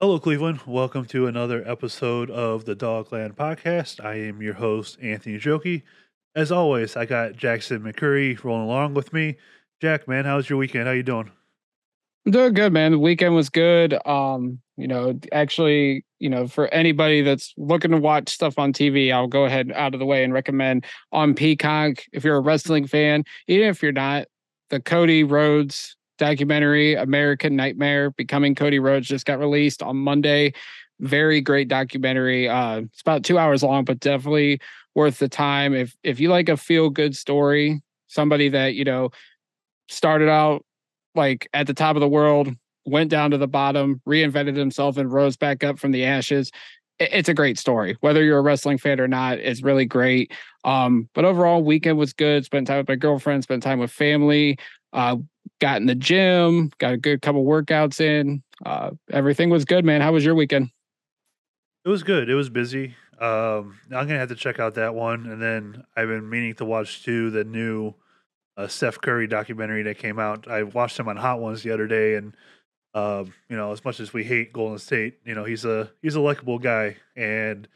Hello, Cleveland. Welcome to another episode of the Dogland Podcast. I am your host, Anthony Joki. As always, I got Jackson McCurry rolling along with me. Jack, man, how's your weekend? How you doing? I'm doing good, man. The weekend was good. Um, you know, actually, you know, for anybody that's looking to watch stuff on TV, I'll go ahead out of the way and recommend on Peacock. If you're a wrestling fan, even if you're not, the Cody Rhodes documentary, American Nightmare, Becoming Cody Rhodes, just got released on Monday. Very great documentary. Uh, it's about two hours long, but definitely worth the time. If if you like a feel good story, somebody that you know started out like at the top of the world, went down to the bottom, reinvented himself, and rose back up from the ashes. It's a great story. Whether you're a wrestling fan or not, it's really great. Um, but overall, weekend was good. Spent time with my girlfriend, spent time with family. Uh, got in the gym, got a good couple workouts in. Uh, everything was good, man. How was your weekend? It was good. It was busy. Um, I'm gonna have to check out that one, and then I've been meaning to watch too the new uh, Steph Curry documentary that came out. I watched him on Hot Ones the other day, and um, you know, as much as we hate Golden State, you know, he's a he's a likable guy, and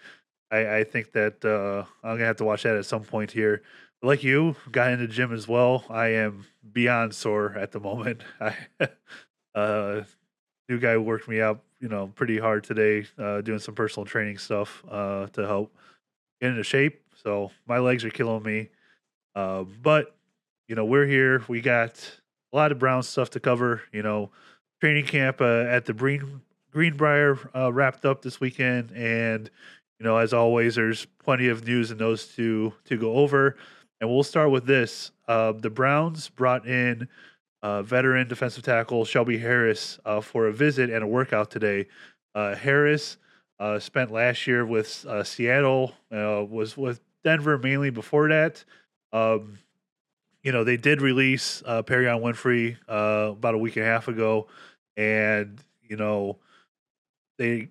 I, I think that uh, I'm gonna have to watch that at some point here like you, got into the gym as well. I am beyond sore at the moment. I uh new guy worked me up, you know, pretty hard today, uh doing some personal training stuff uh to help get into shape. So my legs are killing me. Uh, but you know, we're here. We got a lot of Brown stuff to cover. You know, training camp uh, at the Green Greenbrier uh, wrapped up this weekend, and you know, as always, there's plenty of news and those to to go over. And we'll start with this. Uh, the Browns brought in uh, veteran defensive tackle Shelby Harris uh, for a visit and a workout today. Uh, Harris uh, spent last year with uh, Seattle, was with Denver mainly before that. Um, you know, they did release uh, Perrion Winfrey about a week and a half ago. And, you know, they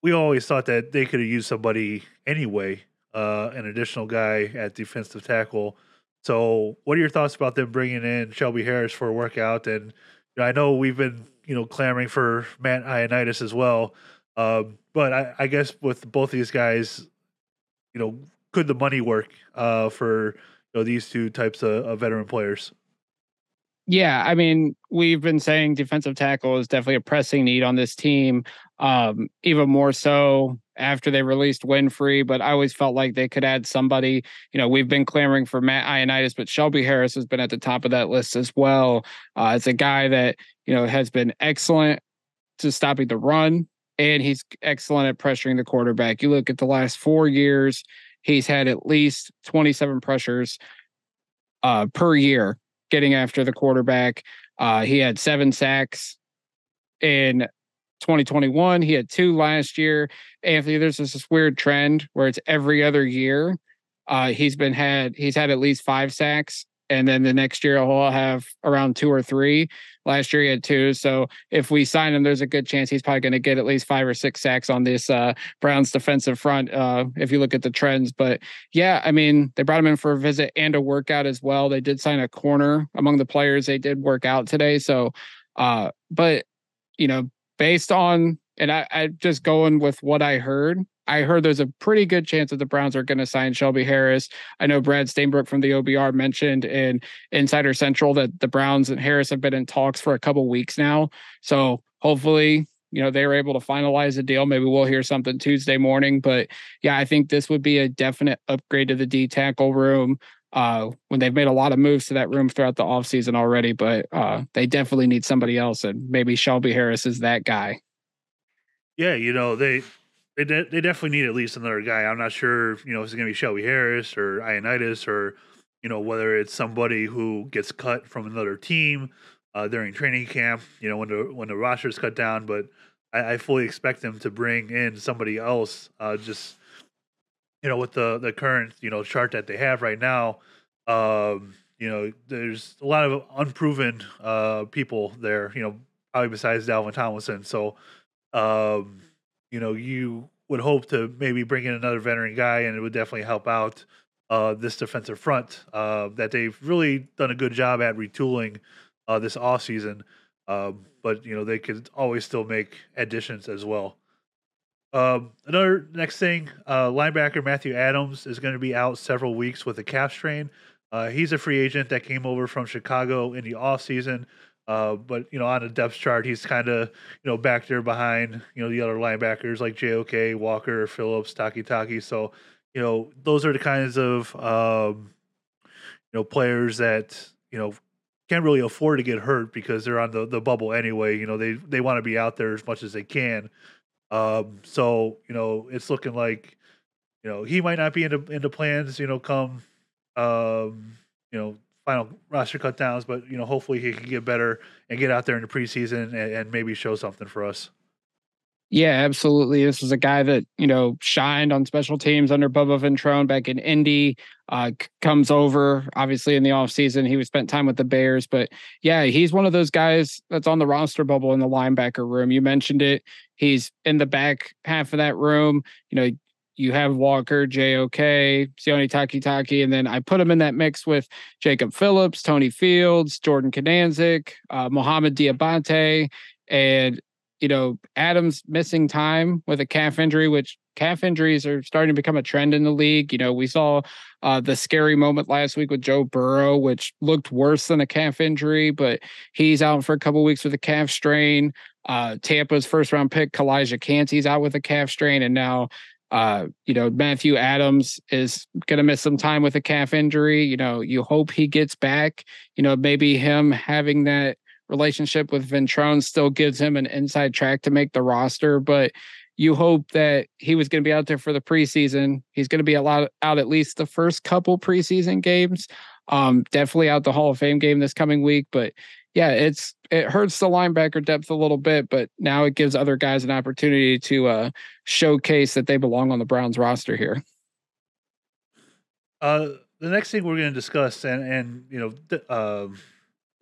we always thought that they could have used somebody anyway uh, an additional guy at defensive tackle. So, what are your thoughts about them bringing in Shelby Harris for a workout? And you know, I know we've been you know clamoring for Matt Ioannidis as well, um, but I, I, guess with both these guys, you know, could the money work uh, for you know these two types of, of veteran players? Yeah, I mean, we've been saying defensive tackle is definitely a pressing need on this team. Um, even more so after they released Winfrey, but I always felt like they could add somebody. You know, we've been clamoring for Matt Ioannidis, but Shelby Harris has been at the top of that list as well. Uh, a guy that, you know, has been excellent to stopping the run, and he's excellent at pressuring the quarterback. You look at the last four years, he's had at least 27 pressures uh, per year getting after the quarterback. Uh, he had seven sacks in 2021. He had two last year. Anthony, there's this weird trend where it's every other year. Uh, he's been had he's had at least five sacks, and then the next year he'll have around two or three. Last year he had two. So if we sign him, there's a good chance he's probably going to get at least five or six sacks on this uh, Browns defensive front. Uh, if you look at the trends, but yeah, I mean they brought him in for a visit and a workout as well. They did sign a corner among the players. They did work out today. So, uh, but you know based on and I, I just going with what I heard. I heard there's a pretty good chance that the Browns are going to sign Shelby Harris. I know Brad Stainbrook from the OBR mentioned in Insider Central that the Browns and Harris have been in talks for a couple weeks now. So hopefully, you know, they were able to finalize a deal. Maybe we'll hear something Tuesday morning. But yeah, I think this would be a definite upgrade to the D tackle room. Uh, when they've made a lot of moves to that room throughout the offseason already, but uh, they definitely need somebody else, and maybe Shelby Harris is that guy. Yeah, you know they they de- they definitely need at least another guy. I'm not sure, you know, if it's going to be Shelby Harris or Ioannidis or you know whether it's somebody who gets cut from another team uh, during training camp. You know when the when the roster's cut down, but I, I fully expect them to bring in somebody else. Uh, just you know with the the current you know chart that they have right now. Um, you know, there's a lot of unproven uh, people there. You know, probably besides Dalvin Tomlinson. So, um, you know, you would hope to maybe bring in another veteran guy, and it would definitely help out uh, this defensive front uh, that they've really done a good job at retooling uh, this off season. Um, but you know they could always still make additions as well. Um, another next thing, uh, linebacker Matthew Adams is going to be out several weeks with a calf strain. Uh, he's a free agent that came over from Chicago in the offseason. Uh, but you know, on a depth chart, he's kind of you know back there behind you know the other linebackers like JOK, Walker, Phillips, Takitaki. So you know those are the kinds of um, you know players that you know can't really afford to get hurt because they're on the, the bubble anyway. You know they they want to be out there as much as they can. Um, so you know it's looking like you know he might not be into into plans. You know come um, you know final roster cut downs, but you know, hopefully he can get better and get out there in the preseason and, and maybe show something for us. Yeah, absolutely. This is a guy that, you know, shined on special teams under Bubba Ventrone back in Indy. Uh, comes over, obviously, in the offseason. He was spent time with the Bears. But yeah, he's one of those guys that's on the roster bubble in the linebacker room. You mentioned it. He's in the back half of that room. You know, you have Walker, JOK, Sione Takitaki, and then I put him in that mix with Jacob Phillips, Tony Fields, Jordan Kunaszyk, uh, Mohamoud Diabate, and you know Adams missing time with a calf injury, which calf injuries are starting to become a trend in the league. You know, we saw uh, the scary moment last week with Joe Burrow, which looked worse than a calf injury, but he's out for a couple weeks with a calf strain. Uh, Tampa's first round pick, Calijah Kancey's out with a calf strain, and now uh, you know, Matthew Adams is going to miss some time with a calf injury. You know, you hope he gets back. You know, maybe him having that relationship with Ventrone still gives him an inside track to make the roster, but you hope that he was going to be out there for the preseason. He's going to be a lot out at least the first couple preseason games. Um, definitely out the Hall of Fame game this coming week, but yeah, it's it hurts the linebacker depth a little bit, but now it gives other guys an opportunity to uh, showcase that they belong on the Browns roster here. Uh, the next thing we're going to discuss, and and you know, the, uh,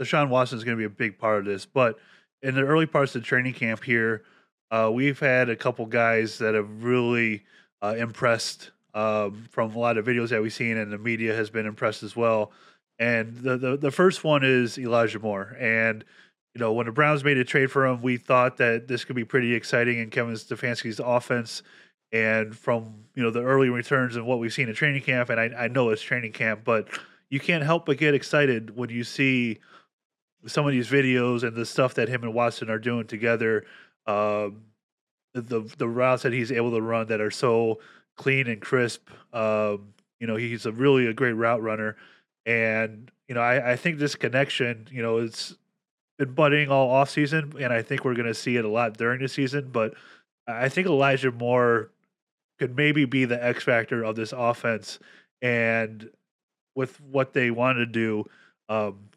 Deshaun Watson is going to be a big part of this, but in the early parts of training camp here, uh, we've had a couple guys that have really uh, impressed um, from a lot of videos that we've seen, and the media has been impressed as well. And the, the, the first one is Elijah Moore. And, you know, when the Browns made a trade for him, we thought that this could be pretty exciting in Kevin Stefanski's offense. And from, you know, the early returns and what we've seen in training camp, and I, I know it's training camp, but you can't help but get excited when you see some of these videos and the stuff that him and Watson are doing together. Um, the the routes that he's able to run that are so clean and crisp. Um, you know, he's a really a great route runner. And, you know, I, I think this connection, you know, it's been budding all off season, and I think we're going to see it a lot during the season. But I think Elijah Moore could maybe be the X factor of this offense. And with what they want to do, um,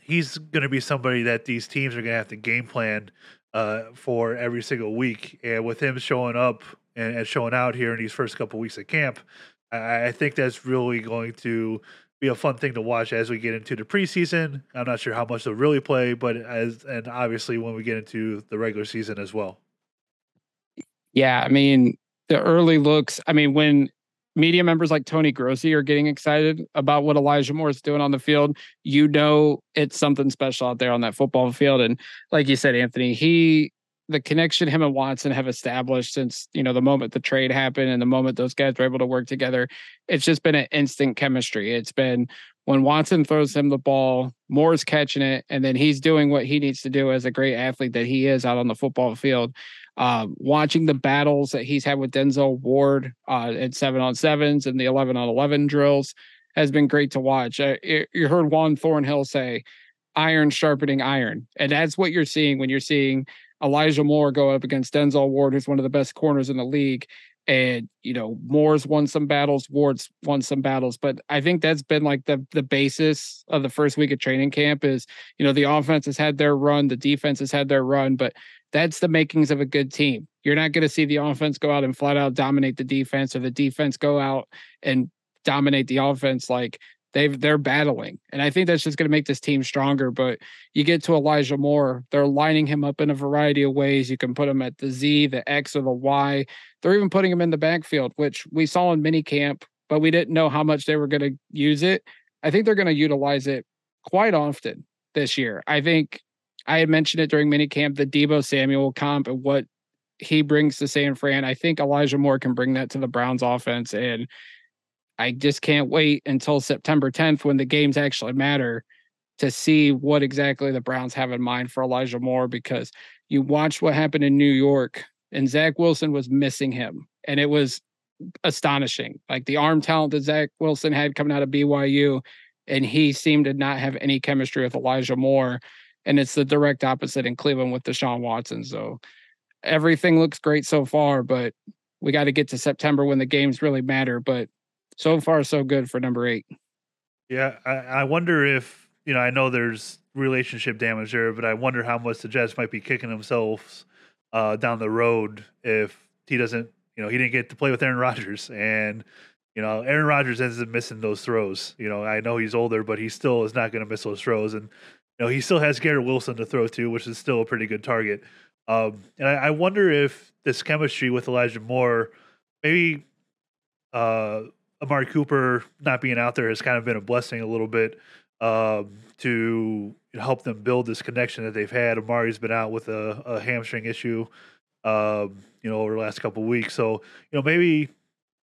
he's going to be somebody that these teams are going to have to game plan uh, for every single week. And with him showing up and, and showing out here in these first couple weeks of camp, I, I think that's really going to be a fun thing to watch as we get into the preseason. I'm not sure how much they'll really play, but as and obviously when we get into the regular season as well. Yeah, I mean the early looks. I mean when media members like Tony Grossi are getting excited about what Elijah Moore is doing on the field, you know it's something special out there on that football field. And like you said, Anthony, he the connection him and Watson have established since you know the moment the trade happened and the moment those guys were able to work together, it's just been an instant chemistry. It's been when Watson throws him the ball, Moore's catching it, and then he's doing what he needs to do as a great athlete that he is out on the football field. Um, watching the battles that he's had with Denzel Ward uh, at seven on sevens and the eleven on eleven drills has been great to watch. Uh, you heard Juan Thornhill say, "Iron sharpening iron," and that's what you're seeing when you're seeing Elijah Moore go up against Denzel Ward, who's one of the best corners in the league. And you know, Moore's won some battles, Ward's won some battles, but I think that's been like the the basis of the first week of training camp is you know the offense has had their run, the defense has had their run, but that's the makings of a good team. You're not going to see the offense go out and flat out dominate the defense, or the defense go out and dominate the offense like they've they're battling and i think that's just going to make this team stronger but you get to elijah moore they're lining him up in a variety of ways you can put him at the z the x or the y they're even putting him in the backfield which we saw in mini camp but we didn't know how much they were going to use it i think they're going to utilize it quite often this year i think I had mentioned it during minicamp, the Deebo Samuel comp and what he brings to San Fran. I think Elijah Moore can bring that to the Browns offense. And I just can't wait until September 10th when the games actually matter to see what exactly the Browns have in mind for Elijah Moore because you watched what happened in New York and Zach Wilson was missing him. And it was astonishing. Like the arm talent that Zach Wilson had coming out of BYU, and he seemed to not have any chemistry with Elijah Moore. And it's the direct opposite in Cleveland with Deshaun Watson. So everything looks great so far, but we got to get to September when the games really matter. But so far, so good for number eight. Yeah, I, I wonder if you know. I know there's relationship damage there, but I wonder how much the Jets might be kicking themselves uh, down the road if he doesn't. You know, he didn't get to play with Aaron Rodgers, and you know, Aaron Rodgers ends up missing those throws. You know, I know he's older, but he still is not going to miss those throws, and you know, he still has Garrett Wilson to throw to, which is still a pretty good target. Um, and I, I, wonder if this chemistry with Elijah Moore, maybe uh, Amari Cooper not being out there has kind of been a blessing a little bit um, to help them build this connection that they've had. Amari's been out with a, a hamstring issue, um, you know, over the last couple weeks. So, you know, maybe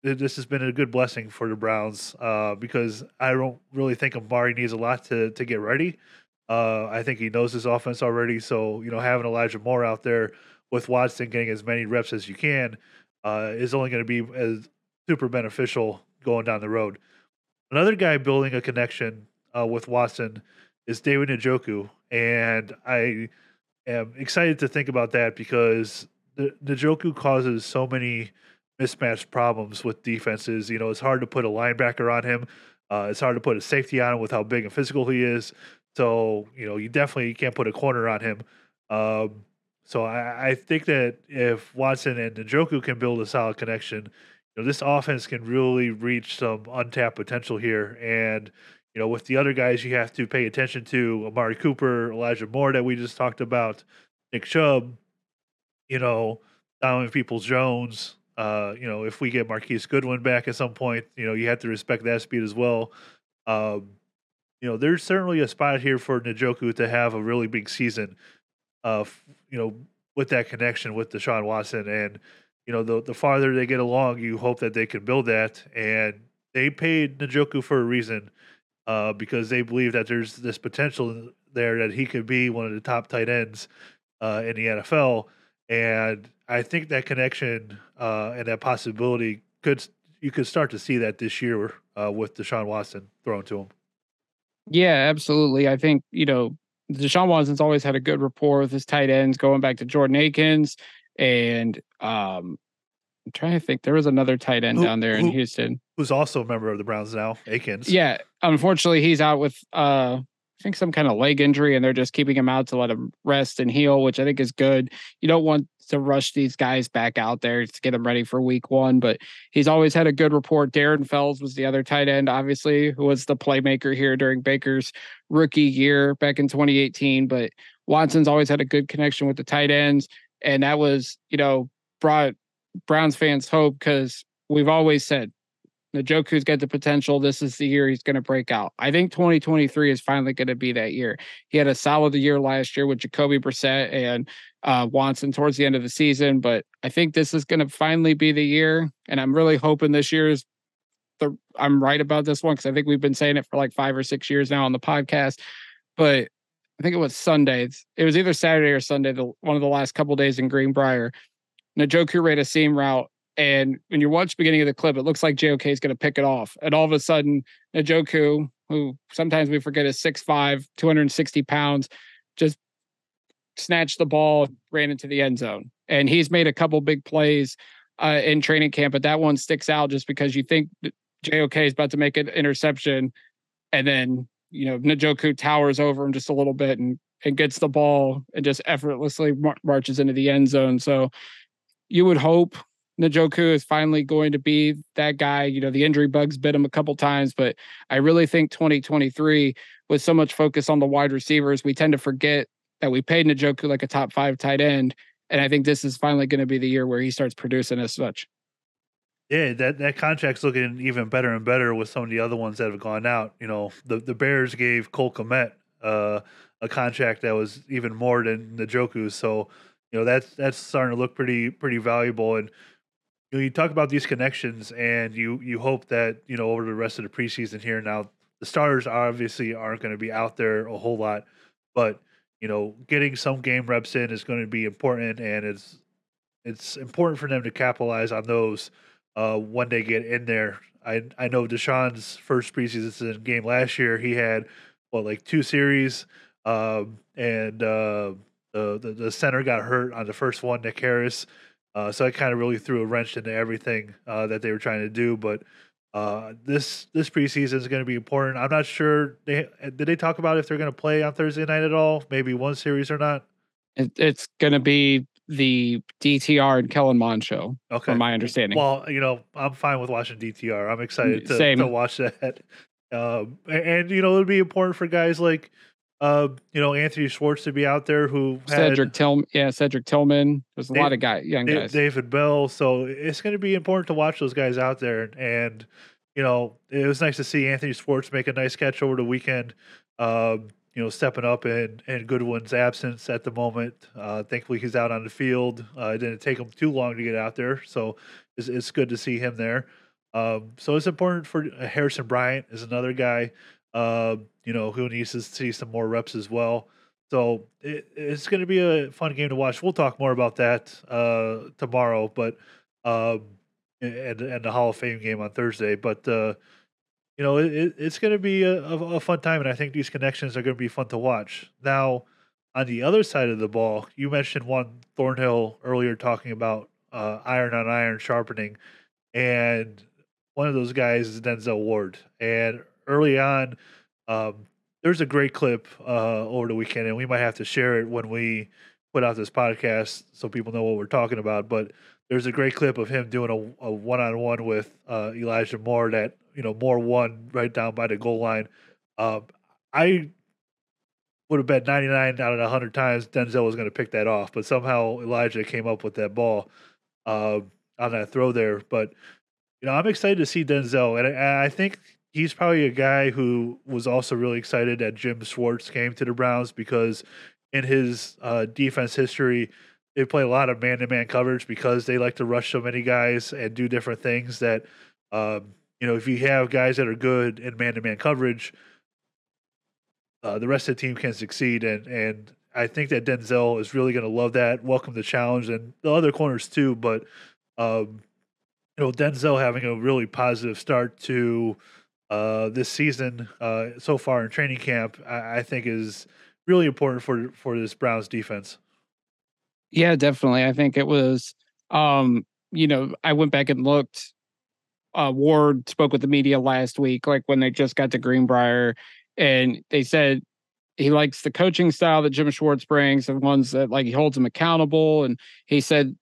this has been a good blessing for the Browns uh, because I don't really think Amari needs a lot to to get ready. Uh, I think he knows his offense already. So, you know, having Elijah Moore out there with Watson getting as many reps as you can uh, is only going to be as super beneficial going down the road. Another guy building a connection uh, with Watson is David Njoku. And I am excited to think about that because the, Njoku causes so many mismatched problems with defenses. You know, it's hard to put a linebacker on him. Uh, it's hard to put a safety on him with how big and physical he is. So you know, you definitely can't put a corner on him. Um, so I, I, think that if Watson and Njoku can build a solid connection, know, this offense can really reach some untapped potential here. And you know, with the other guys, you have to pay attention to Amari Cooper, Elijah Moore that we just talked about, Nick Chubb. You know, Donovan Peoples Jones. Uh, you know, if we get Marquise Goodwin back at some point, you know, you have to respect that speed as well. Um, you know, there's certainly a spot here for Njoku to have a really big season. Uh, you know, with that connection with Deshaun Watson, and you know, the the farther they get along, you hope that they can build that. And they paid Njoku for a reason, uh, because they believe that there's this potential there that he could be one of the top tight ends uh, in the NFL. And I think that connection uh, and that possibility could you could start to see that this year uh, with Deshaun Watson thrown to him. Yeah, absolutely. I think, you know, Deshaun Watson's always had a good rapport with his tight ends going back to Jordan Akins. And um, I'm trying to think, there was another tight end who, down there who, in Houston. Who's also a member of the Browns now, Akins. Yeah. Unfortunately, he's out with uh I think some kind of leg injury, and they're just keeping him out to let him rest and heal, which I think is good. You don't want to rush these guys back out there to get them ready for week one, but he's always had a good report. Darren Fells was the other tight end, obviously, who was the playmaker here during Baker's rookie year back in 2018. But Watson's always had a good connection with the tight ends. And that was, you know, brought Browns fans hope because we've always said Njoku's got the potential. This is the year he's going to break out. I think 2023 is finally going to be that year. He had a solid year last year with Jacoby Brissett and uh, Watson towards the end of the season, but I think this is going to finally be the year. And I'm really hoping this year is the I'm right about this one because I think we've been saying it for like five or six years now on the podcast. But I think it was Sunday. It was either Saturday or Sunday, the one of the last couple days in Greenbrier. Njoku ran a seam route and when you watch the beginning of the clip, it looks like JOK is going to pick it off. And all of a sudden, Njoku, who sometimes we forget is 6'5, 260 pounds, just snatched the ball, ran into the end zone. And he's made a couple big plays uh, in training camp, but that one sticks out just because you think JOK is about to make an interception. And then, you know, Njoku towers over him just a little bit and, and gets the ball and just effortlessly mar- marches into the end zone. So you would hope Njoku is finally going to be that guy. You know, the injury bugs bit him a couple times, but I really think 2023, with so much focus on the wide receivers, we tend to forget that we paid Njoku like a top five tight end. And I think this is finally going to be the year where he starts producing as such. Yeah, that, that contract's looking even better and better with some of the other ones that have gone out. You know, the, the Bears gave Cole Kmet uh, a contract that was even more than Njoku's. So, you know, that's that's starting to look pretty pretty valuable. And you, know, you talk about these connections, and you you hope that you know over the rest of the preseason here. Now, the starters obviously aren't going to be out there a whole lot, but you know, getting some game reps in is going to be important, and it's it's important for them to capitalize on those uh, when they get in there. I I know Deshaun's first preseason game last year, he had what like two series, um, and uh, the, the, the center got hurt on the first one, Nick Harris. Uh, so it kind of really threw a wrench into everything uh, that they were trying to do. But uh, this this preseason is going to be important. I'm not sure. They did they talk about if they're going to play on Thursday night at all? Maybe one series or not. It, it's going to be the DTR and Kellen Mond show. Okay, from my understanding. Well, you know, I'm fine with watching DTR. I'm excited to, to watch that. Um, and, and, you know, it'll be important for guys like, uh, you know, Anthony Schwartz to be out there who Cedric Tillman. Yeah, Cedric Tillman. There's a Dave, lot of guys, young Dave, guys. David Bell. So it's going to be important to watch those guys out there. And you know, it was nice to see Anthony Schwartz make a nice catch over the weekend. Um, you know, stepping up in, in Goodwin's absence at the moment. Uh, thankfully, he's out on the field. Uh, it didn't take him too long to get out there, so it's, it's good to see him there. Um, so it's important for uh, Harrison Bryant is another guy, uh, you know, who needs to see some more reps as well. So it, it's going to be a fun game to watch. We'll talk more about that uh, tomorrow, but um, and and the Hall of Fame game on Thursday. But uh, you know, it, it's going to be a, a, fun time, and I think these connections are going to be fun to watch. Now, on the other side of the ball, you mentioned Juan Thornhill earlier, talking about uh, iron on iron sharpening, and one of those guys is Denzel Ward. And early on, um, there's a great clip uh, over the weekend, and we might have to share it when we put out this podcast so people know what we're talking about. But there's a great clip of him doing a, a one-on-one with uh, Elijah Moore that you know Moore won right down by the goal line. Uh, I would have bet 99 out of 100 times Denzel was going to pick that off, but somehow Elijah came up with that ball uh, on that throw there. But you know, I'm excited to see Denzel, and I, I think he's probably a guy who was also really excited that Jim Schwartz came to the Browns because in his uh, defense history, they play a lot of man-to-man coverage because they like to rush so many guys and do different things that um, you know, if you have guys that are good in man to man coverage, uh, the rest of the team can succeed. And and I think that Denzel is really going to love that. Welcome the challenge and the other corners too. But um, you know, Denzel having a really positive start to uh, this season uh, so far in training camp, I, I think is really important for for this Browns defense. Yeah, definitely. I think it was. Um, you know, I went back and looked uh, Ward spoke with the media last week, like when they just got to Greenbrier, and they said he likes the coaching style that Jim Schwartz brings, the ones that like he holds him accountable. And he said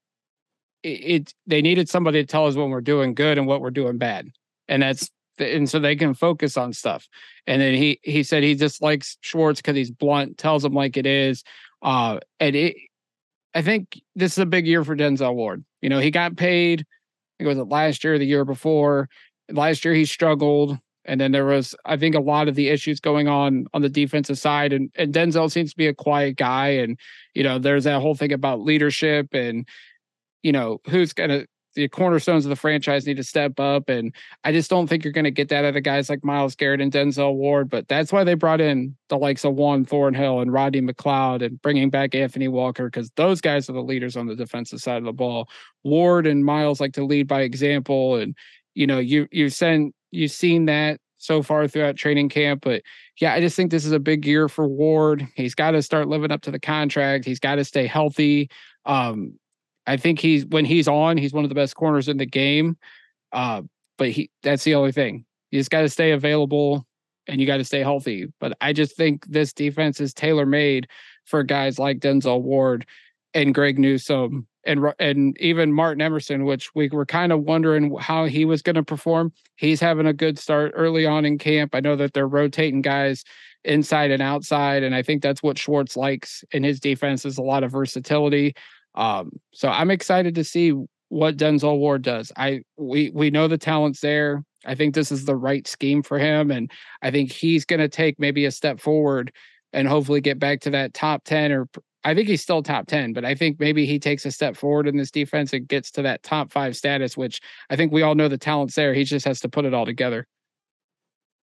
it, it they needed somebody to tell us when we're doing good and what we're doing bad, and that's and so they can focus on stuff. And then he he said he just likes Schwartz because he's blunt, tells him like it is. Uh, and it, I think this is a big year for Denzel Ward. You know, he got paid it was it last year, the year before. Last year he struggled, and then there was I think a lot of the issues going on on the defensive side, and and Denzel seems to be a quiet guy, and you know there's that whole thing about leadership and you know who's gonna the cornerstones of the franchise need to step up. And I just don't think you're going to get that out of guys like Myles Garrett and Denzel Ward. But that's why they brought in the likes of Juan Thornhill and Rodney McLeod and bringing back Anthony Walker because those guys are the leaders on the defensive side of the ball. Ward and Myles like to lead by example. And, you know, you, you've seen, you've seen that so far throughout training camp. But yeah, I just think this is a big year for Ward. He's got to start living up to the contract. He's got to stay healthy. Um, I think he's when he's on, he's one of the best corners in the game. Uh, but he that's the only thing. You just got to stay available and you got to stay healthy. But I just think this defense is tailor made for guys like Denzel Ward and Greg Newsome and and even Martin Emerson, which we were kind of wondering how he was going to perform. He's having a good start early on in camp. I know that they're rotating guys inside and outside, and I think that's what Schwartz likes in his defense is a lot of versatility. Um, so I'm excited to see what Denzel Ward does. I we we know the talent's there. I think this is the right scheme for him, and I think he's going to take maybe a step forward and hopefully get back to that top 10 or I think he's still top 10, but I think maybe he takes a step forward in this defense and gets to that top five status, which I think we all know the talent's there. He just has to put it all together.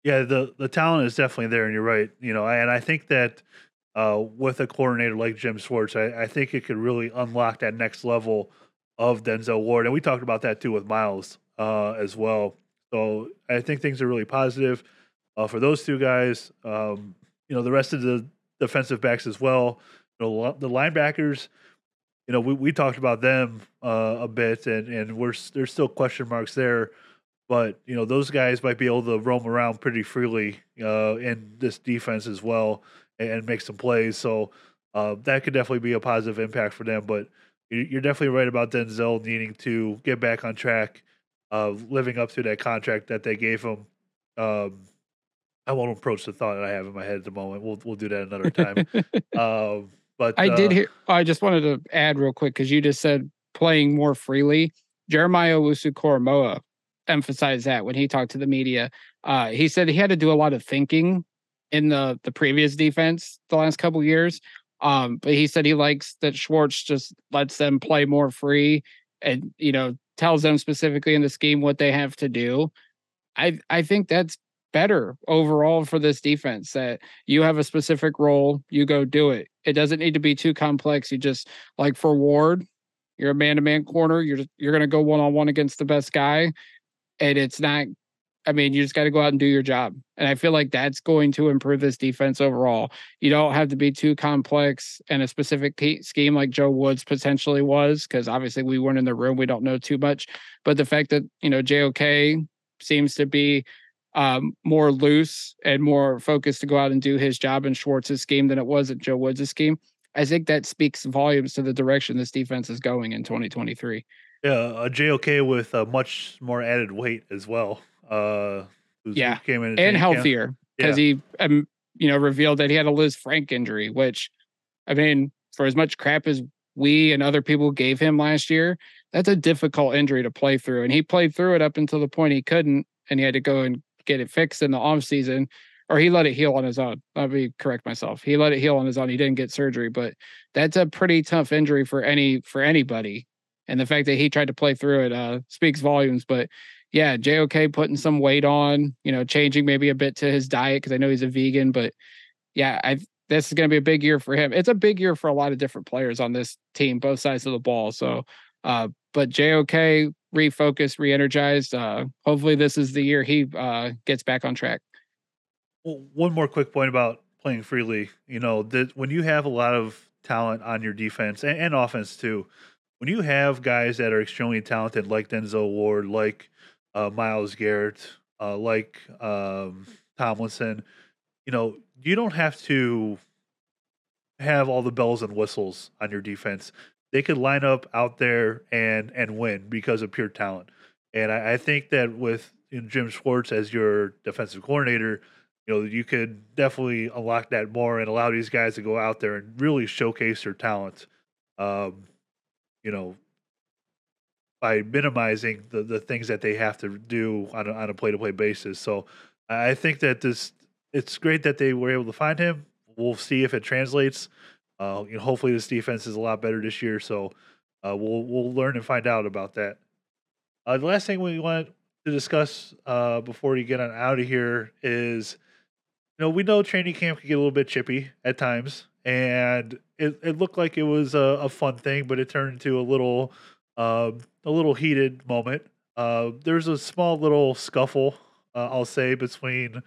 Yeah, the the talent is definitely there, and you're right. You know, and I think that uh, with a coordinator like Jim Schwartz, I, I, think it could really unlock that next level of Denzel Ward, and we talked about that too with Myles uh, as well. So I think things are really positive uh, for those two guys. Um, you know, the rest of the defensive backs as well. You know, the linebackers. You know, we, we talked about them uh, a bit, and and we're there's still question marks there but you know those guys might be able to roam around pretty freely uh, in this defense as well and, make some plays. So uh, that could definitely be a positive impact for them. But you're definitely right about Denzel needing to get back on track, uh, living up to that contract that they gave him. Um, I won't approach the thought that I have in my head at the moment. We'll we'll do that another time. um, but I did uh hear. I just wanted to add real quick because you just said playing more freely. Jeremiah Owusu-Koramoah emphasized that when he talked to the media. Uh, he said he had to do a lot of thinking in the the previous defense the last couple years. Um, but he said he likes that Schwartz just lets them play more free and you know tells them specifically in the scheme what they have to do. I I think that's better overall for this defense that you have a specific role, you go do it. It doesn't need to be too complex. You just like for Ward, you're a man to man corner. You're you're going to go one on one against the best guy and it's not I mean, you just got to go out and do your job. And I feel like that's going to improve this defense overall. You don't have to be too complex in a specific scheme like Joe Woods potentially was, because obviously we weren't in the room. We don't know too much. But the fact that, you know, JOK seems to be um, more loose and more focused to go out and do his job in Schwartz's scheme than it was at Joe Woods' scheme, I think that speaks volumes to the direction this defense is going in 2023. Yeah, a JOK with a much more added weight as well. Uh, yeah, came in and healthier because yeah. he, um, you know, revealed that he had a Liz Lisfranc injury, which, I mean, for as much crap as we and other people gave him last year, that's a difficult injury to play through, and he played through it up until the point he couldn't, and he had to go and get it fixed in the off season, or he let it heal on his own. Let me correct myself. He let it heal on his own. He didn't get surgery, but that's a pretty tough injury for any for anybody and the fact that he tried to play through it uh, speaks volumes. But yeah, JOK putting some weight on, you know, changing maybe a bit to his diet because I know he's a vegan. But yeah, I this is going to be a big year for him. It's a big year for a lot of different players on this team, both sides of the ball. So, uh, but JOK refocused, re-energized. Uh, hopefully, this is the year he uh, gets back on track. Well, one more quick point about playing freely. You know, that when you have a lot of talent on your defense and, and offense too, when you have guys that are extremely talented, like Denzel Ward, like uh, Myles Garrett, uh, like um, Tomlinson, you know, you don't have to have all the bells and whistles on your defense. They could line up out there and and win because of pure talent. And I, I think that with you know, Jim Schwartz as your defensive coordinator, you know, you could definitely unlock that more and allow these guys to go out there and really showcase their talent. Um, you know, by minimizing the, the things that they have to do on a, on a play to play basis. So I think that this it's great that they were able to find him. We'll see if it translates. Uh, you know, hopefully this defense is a lot better this year. So uh, we'll we'll learn and find out about that. Uh, the last thing we want to discuss uh, before we get on out of here is, you know, we know training camp can get a little bit chippy at times and it, it looked like it was a, a fun thing, but it turned into a little uh, a little heated moment. Uh, there's a small little scuffle, uh, I'll say, between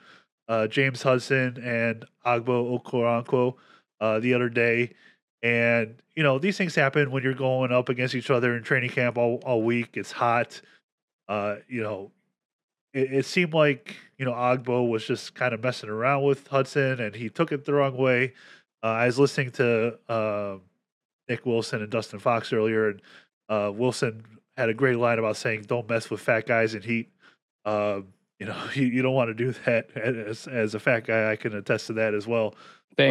uh, James Hudson and Ogbo Okoronkwo uh, the other day. And, you know, these things happen when you're going up against each other in training camp all, all week. It's hot. Uh, you know, it, it seemed like, you know, Ogbo was just kind of messing around with Hudson and he took it the wrong way. Uh, I was listening to Nick Wilson and Dustin Fox earlier, and uh, Wilson had a great line about saying, "Don't mess with fat guys in heat." Um, you know, you, you don't want to do that. As as a fat guy, I can attest to that as well.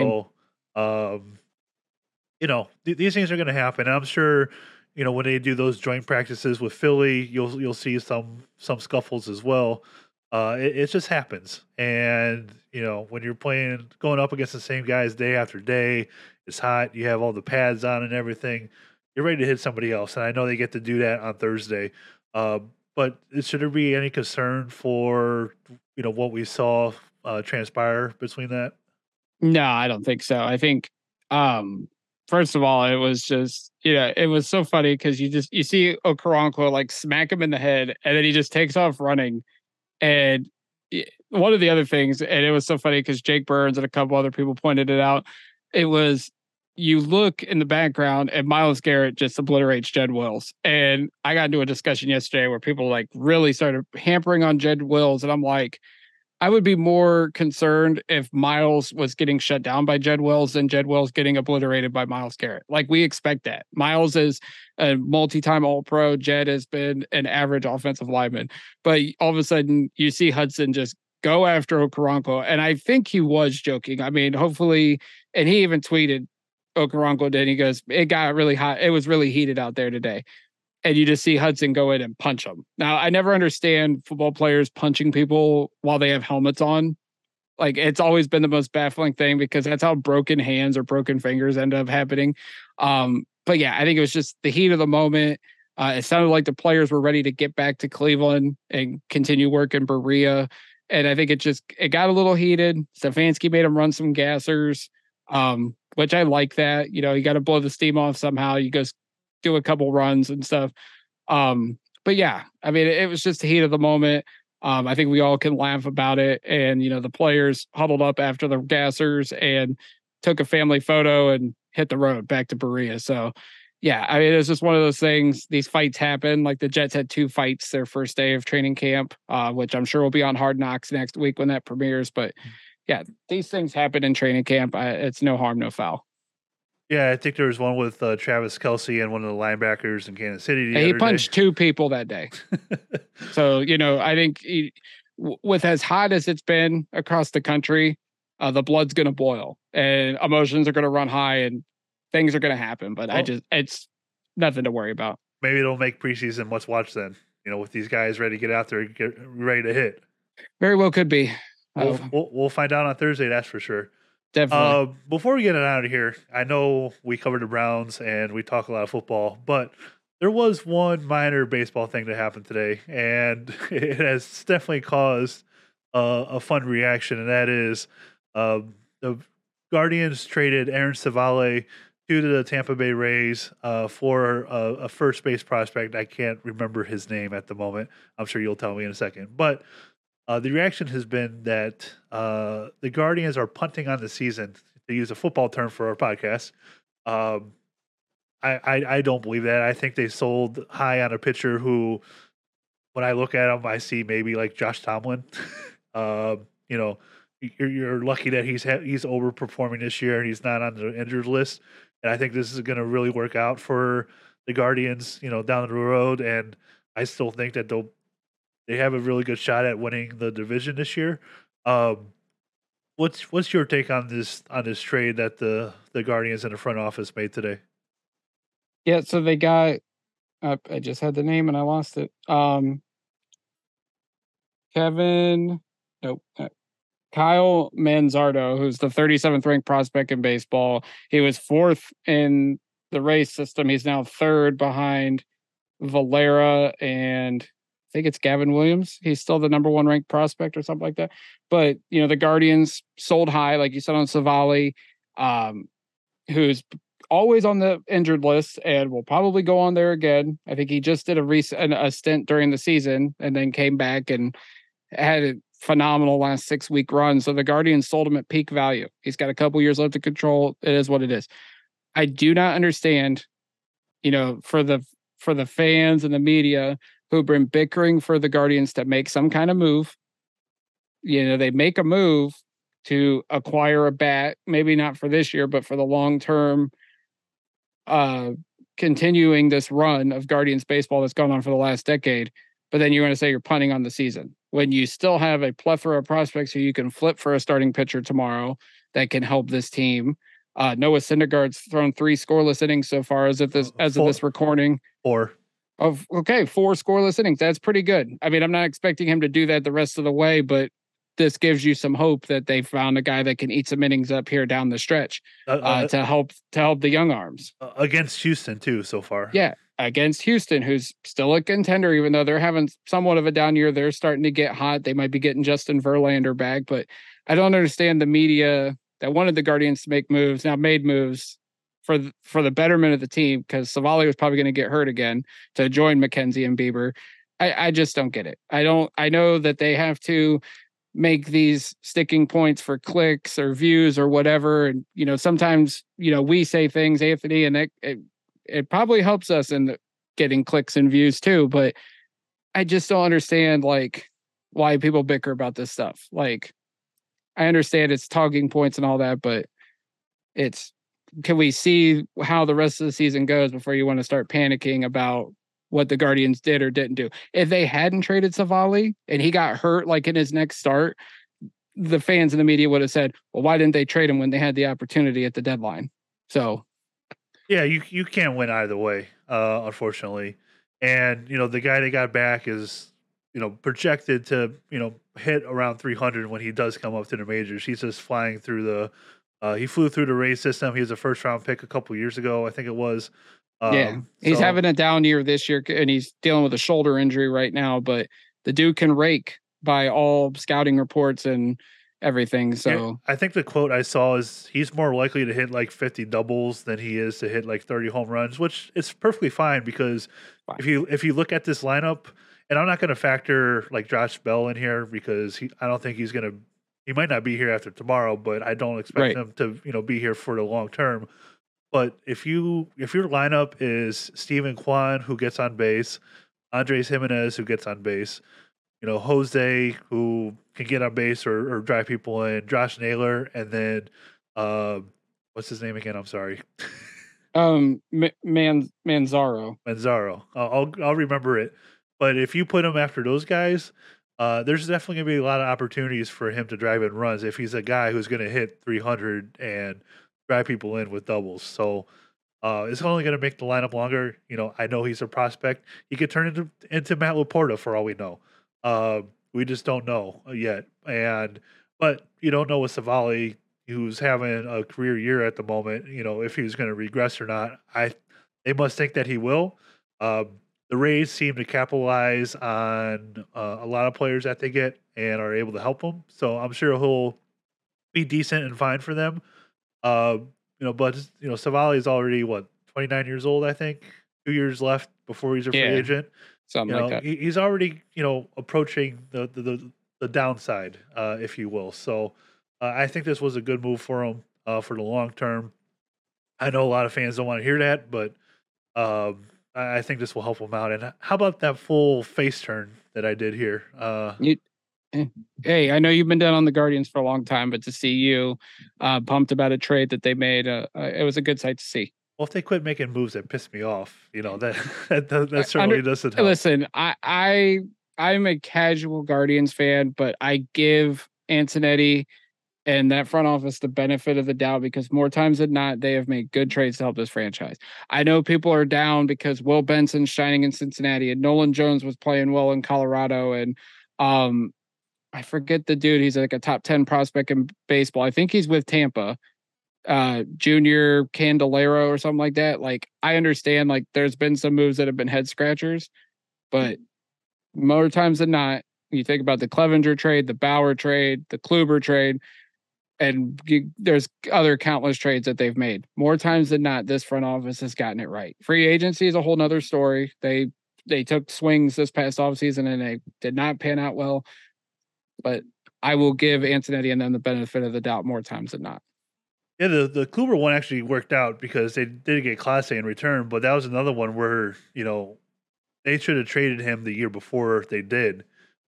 So, um, you know, th- these things are going to happen. I'm sure. You know, when they do those joint practices with Philly, you'll you'll see some some scuffles as well. Uh, it, it just happens, and you know when you're playing, going up against the same guys day after day, it's hot. You have all the pads on and everything. You're ready to hit somebody else, and I know they get to do that on Thursday. Uh, but should there be any concern for you know what we saw uh, transpire between that? No, I don't think so. I think um first of all, it was just you know it was so funny because you just you see Okoronkwo like smack him in the head, and then he just takes off running. And one of the other things, and it was so funny because Jake Burns and a couple other people pointed it out. It was you look in the background and Myles Garrett just obliterates Jed Wills. And I got into a discussion yesterday where people like really started hampering on Jed Wills. And I'm like, I would be more concerned if Myles was getting shut down by Jed Wills than Jed Wills getting obliterated by Myles Garrett. Like we expect that. Myles is a multi-time All-Pro. Jed has been an average offensive lineman, but all of a sudden you see Hudson just go after Okoronkwo, and I think he was joking. I mean, hopefully, and he even tweeted Okoronkwo did. He goes, "It got really hot. It was really heated out there today." and you just see Hudson go in and punch him. Now, I never understand football players punching people while they have helmets on. Like it's always been the most baffling thing because that's how broken hands or broken fingers end up happening. Um, but yeah, I think it was just the heat of the moment. Uh, it sounded like the players were ready to get back to Cleveland and continue working Berea. And I think it just it got a little heated. Stefanski made him run some gassers, um, which I like that. You know, you got to blow the steam off somehow. You just do a couple runs and stuff. Um, but yeah, I mean, it, was just the heat of the moment. Um, I think we all can laugh about it. And, you know, the players huddled up after the gassers and took a family photo and hit the road back to Berea. So, yeah, I mean, it's just one of those things. These fights happen. Like the Jets had two fights their first day of training camp, uh, which I'm sure will be on Hard Knocks next week when that premieres. But mm. Yeah, these things happen in training camp. I, it's no harm, no foul. Yeah, I think there was one with uh, Travis Kelce and one of the linebackers in Kansas City. he punched day. two people that day. so you know, I think he, with as hot as it's been across the country, uh, the blood's going to boil and emotions are going to run high and things are going to happen. But well, I just, it's nothing to worry about. Maybe it'll make preseason Let's watch then. You know, with these guys ready to get out there and get ready to hit. Very well could be. We'll, we'll, we'll find out on Thursday. That's for sure. Definitely. Uh, before we get it out of here, I know we covered the Browns and we talk a lot of football, but there was one minor baseball thing that happened today, and it has definitely caused uh, a fun reaction, and that is uh, the Guardians traded Aaron Civale to the Tampa Bay Rays uh, for a, a, first base prospect. I can't remember his name at the moment. I'm sure you'll tell me in a second, but uh, the reaction has been that uh, the Guardians are punting on the season, to use a football term for our podcast. Um, I, I, I don't believe that. I think they sold high on a pitcher who, when I look at him, I see maybe like Josh Tomlin. uh, you know, you're, you're lucky that he's ha- he's overperforming this year and he's not on the injured list. And I think this is going to really work out for the Guardians. You know, down the road, and I still think that they'll they have a really good shot at winning the division this year. Um, what's what's your take on this on this trade that the the Guardians in the front office made today? Yeah, so they got. I just had the name and I lost it. Um, Kevin, nope, uh, Kyle Manzardo, who's the 37th ranked prospect in baseball. He was fourth in the Rays system. He's now third behind Valera and think it's Gavin Williams. He's still the number one ranked prospect or something like that. But you know, the Guardians sold high, like you said on Civale, um, who's always on the injured list and will probably go on there again. I think he just did a recent a stint during the season and then came back and had a phenomenal last six week run. So the Guardians sold him at peak value. He's got a couple years left to control. It is what it is. I do not understand, you know, for the for the fans and the media who've been bickering for the Guardians to make some kind of move. You know, they make a move to acquire a bat, maybe not for this year, but for the long term, uh, continuing this run of Guardians baseball that's gone on for the last decade. But then you're going to say you're punting on the season when you still have a plethora of prospects who you can flip for a starting pitcher tomorrow that can help this team. Uh, Noah Syndergaard's thrown three scoreless innings so far as of this as of this recording. Four. Of okay, four scoreless innings. That's pretty good. I mean, I'm not expecting him to do that the rest of the way, but this gives you some hope that they found a guy that can eat some innings up here down the stretch uh, uh, uh, to help to help the young arms against Houston too. So far, yeah, against Houston, who's still a contender, even though they're having somewhat of a down year. They're starting to get hot. They might be getting Justin Verlander back, but I don't understand the media that wanted the Guardians to make moves now made moves for the, for the betterment of the team because Civale was probably going to get hurt again to join McKenzie and Bieber. I, I just don't get it. I don't. I know that they have to make these sticking points for clicks or views or whatever, and you know sometimes you know we say things, Anthony, and it it, it probably helps us in getting clicks and views too. But I just don't understand like why people bicker about this stuff. Like I understand it's talking points and all that, but it's can we see how the rest of the season goes before you want to start panicking about what the Guardians did or didn't do? If they hadn't traded Civale and he got hurt like in his next start, the fans and the media would have said, "Well, why didn't they trade him when they had the opportunity at the deadline?" So, yeah, you you can't win either way, uh, unfortunately. And you know the guy they got back is you know projected to you know hit around 300 when he does come up to the majors. He's just flying through the uh, he flew through the Rays system. He was a first round pick a couple years ago, I think it was. Um, yeah, he's so, having a down year this year, and he's dealing with a shoulder injury right now. But the dude can rake by all scouting reports and everything. So I think the quote I saw is he's more likely to hit like 50 doubles than he is to hit like 30 home runs, which is perfectly fine because fine. if you if you look at this lineup, and I'm not going to factor like Josh Bell in here because he, I don't think he's going to he might not be here after tomorrow, but I don't expect right. him to you know be here for the long term. But if you if your lineup is Steven Kwan who gets on base, Andres Giménez who gets on base, you know Jose who can get on base or, or drive people in, Josh Naylor, and then uh, what's his name again? I'm sorry. um, Man Manzardo. Manzardo. I'll I'll remember it. But if you put him after those guys, uh, there's definitely going to be a lot of opportunities for him to drive in runs if he's a guy who's going to hit 300 and drive people in with doubles. So uh, it's only going to make the lineup longer. You know, I know he's a prospect. He could turn into into Matt LaPorta for all we know. Uh, we just don't know yet. And but you don't know with Civale, who's having a career year at the moment. You know, if he's going to regress or not. I they must think that he will. Um, the Rays seem to capitalize on uh, a lot of players that they get and are able to help them. So I'm sure he'll be decent and fine for them. Uh, you know, but you know, Civale is already what 29 years old, I think. Two years left before he's a free yeah, agent. Something you know, like that. he's already you know approaching the the the, the downside, uh, if you will. So uh, I think this was a good move for him uh, for the long term. I know a lot of fans don't want to hear that, but um, I think this will help him out. And how about that full face turn that I did here? Uh, you, eh, hey, I know you've been down on the Guardians for a long time, but to see you uh, pumped about a trade that they made, uh, uh, it was a good sight to see. Well, if they quit making moves that piss me off, you know that that, that, that certainly Under, doesn't help. Listen, I I I'm a casual Guardians fan, but I give Antonetti and that front office the benefit of the doubt because more times than not they have made good trades to help this franchise. I know people are down because Will Benson's shining in Cincinnati and Nolan Jones was playing well in Colorado and um I forget the dude he's like a top 10 prospect in baseball. I think he's with Tampa. Uh Junior Candelero or something like that. Like I understand like there's been some moves that have been head scratchers, but more times than not you think about the Clevinger trade, the Bauer trade, the Kluber trade, and there's other countless trades that they've made. More times than not, this front office has gotten it right. Free agency is a whole nother story. They they took swings this past offseason and they did not pan out well. But I will give Antonetti and them the benefit of the doubt more times than not. Yeah, the the Kluber one actually worked out because they did get Clase in return, but that was another one where you know they should have traded him the year before they did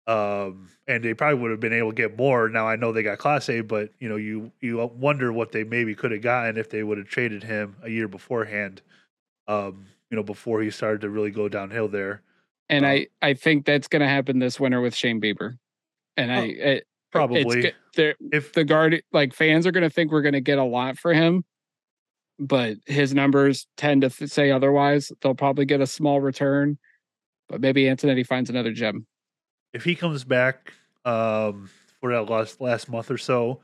um, and they probably would have been able to get more. Now I know they got Clase, but you know you you wonder what they maybe could have gotten if they would have traded him a year beforehand. Um, you know, before he started to really go downhill there. And um, I I think that's going to happen this winter with Shane Bieber. And I it, probably if the guard like fans are going to think we're going to get a lot for him, but his numbers tend to say otherwise. They'll probably get a small return but maybe Antonetti finds another gem. If he comes back um, for that last last month or so,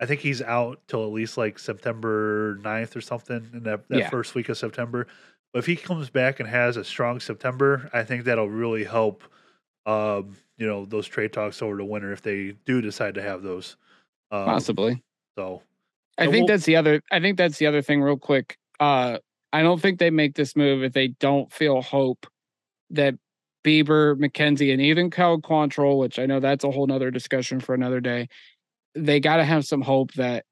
I think he's out till at least like September 9th or something in that, that Yeah. first week of September. But if he comes back and has a strong September, I think that'll really help um, you know, those trade talks over the winter if they do decide to have those. Um, Possibly. So I think we'll- that's the other I think that's the other thing real quick. Uh I don't think they make this move if they don't feel hope that Bieber, McKenzie, and even Kyle Quantrill, which I know that's a whole nother discussion for another day. They gotta have some hope that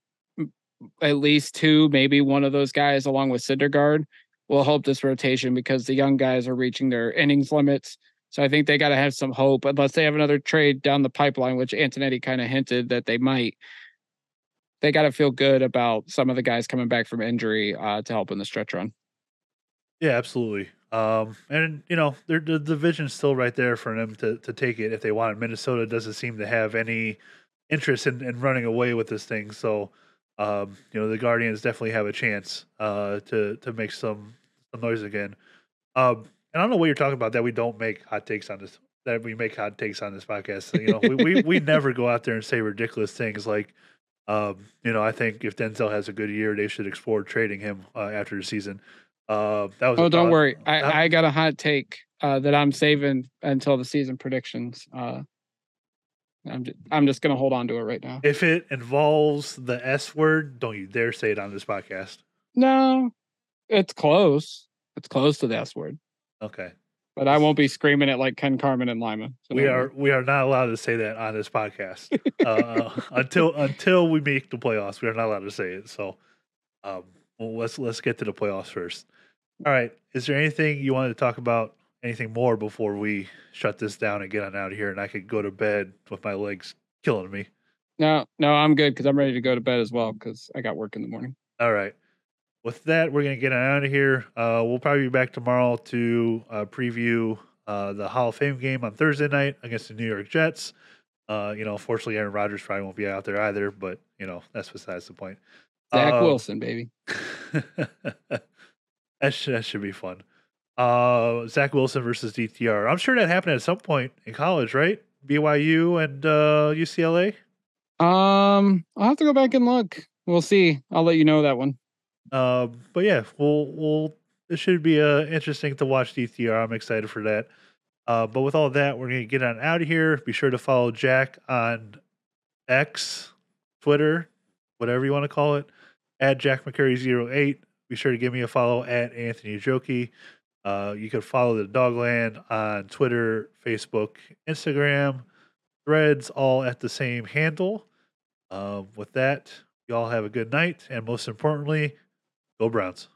at least two, maybe one of those guys, along with Syndergaard, will help this rotation because the young guys are reaching their innings limits. So I think they got to have some hope, unless they have another trade down the pipeline, which Antonetti kind of hinted that they might they got to feel good about some of the guys coming back from injury uh, to help in the stretch run. Yeah, absolutely. Um, and you know, the division's still right there for them to to take it if they want. Minnesota doesn't seem to have any interest in, in running away with this thing, so um, you know the Guardians definitely have a chance uh, to to make some some noise again. Um, and I don't know what you're talking about that we don't make hot takes on this that we make hot takes on this podcast. You know, we, we we never go out there and say ridiculous things like, um, you know, I think if Denzel has a good year, they should explore trading him uh, after the season. Uh, that was Oh, don't thought. worry. that- I, I got a hot take uh, that I'm saving until the season predictions. Uh, I'm just, I'm just gonna hold on to it right now. If it involves the S word, don't you dare say it on this podcast. No, it's close. It's close to the S word, Okay. but I won't be screaming it like Ken Carman and Lima. So We are we are not allowed to say that on this podcast. uh, until until we make the playoffs, we are not allowed to say it. So um well, let's let's get to the playoffs first. All right. Is there anything you wanted to talk about? Anything more before we shut this down and get on out of here and I could go to bed with my legs killing me? No, no, I'm good because I'm ready to go to bed as well because I got work in the morning. All right. With that, we're gonna get on out of here. Uh, we'll probably be back tomorrow to uh, preview uh, the Hall of Fame game on Thursday night against the New York Jets. Uh, you know, unfortunately, Aaron Rodgers probably won't be out there either, but you know that's besides the point. Zach Uh, Wilson, baby. that should that should be fun. Uh, Zach Wilson versus DTR. I'm sure that happened at some point in college, right? BYU and uh, UCLA. Um, I'll have to go back and look. We'll see. I'll let you know that one. Uh, but yeah, we'll we'll it should be uh interesting to watch DTR. I'm excited for that. Uh, but with all that, we're gonna get on out of here. Be sure to follow Jack on X, Twitter, whatever you want to call it, at Jack McCurry08. Be sure to give me a follow at Anthony Joki. Uh, you can follow the Dogland on Twitter, Facebook, Instagram, Threads, all at the same handle. Uh, with that, y'all have a good night, and most importantly, go Browns.